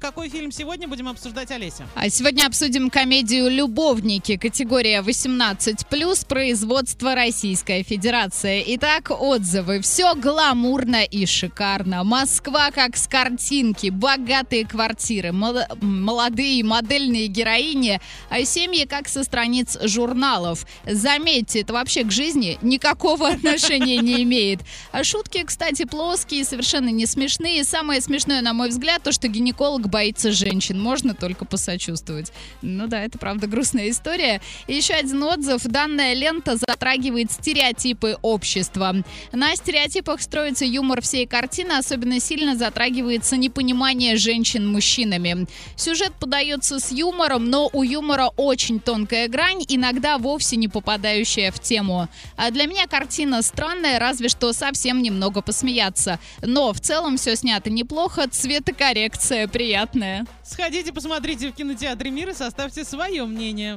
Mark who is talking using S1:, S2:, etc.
S1: Какой фильм сегодня будем обсуждать, Олеся?
S2: А сегодня обсудим комедию «Любовники», категория 18+, производство Российская Федерация. Итак, отзывы. Все гламурно и шикарно. Москва как с картинки, богатые квартиры, молодые модельные героини, а семьи как со страниц журналов. Заметьте, это вообще к жизни никакого отношения не имеет. А шутки, кстати, плоские, совершенно не смешные. Самое смешное, на мой взгляд, то, что гинеколог боится женщин. Можно только посочувствовать. Ну да, это правда грустная история. И еще один отзыв. Данная лента затрагивает стереотипы общества. На стереотипах строится юмор всей картины. Особенно сильно затрагивается непонимание женщин мужчинами. Сюжет подается с юмором, но у юмора очень тонкая грань, иногда вовсе не попадающая в тему. А для меня картина странная, разве что совсем немного посмеяться. Но в целом все снято неплохо, цветокоррекция приятная приятное.
S1: Сходите, посмотрите в кинотеатре «Мир» и составьте свое мнение.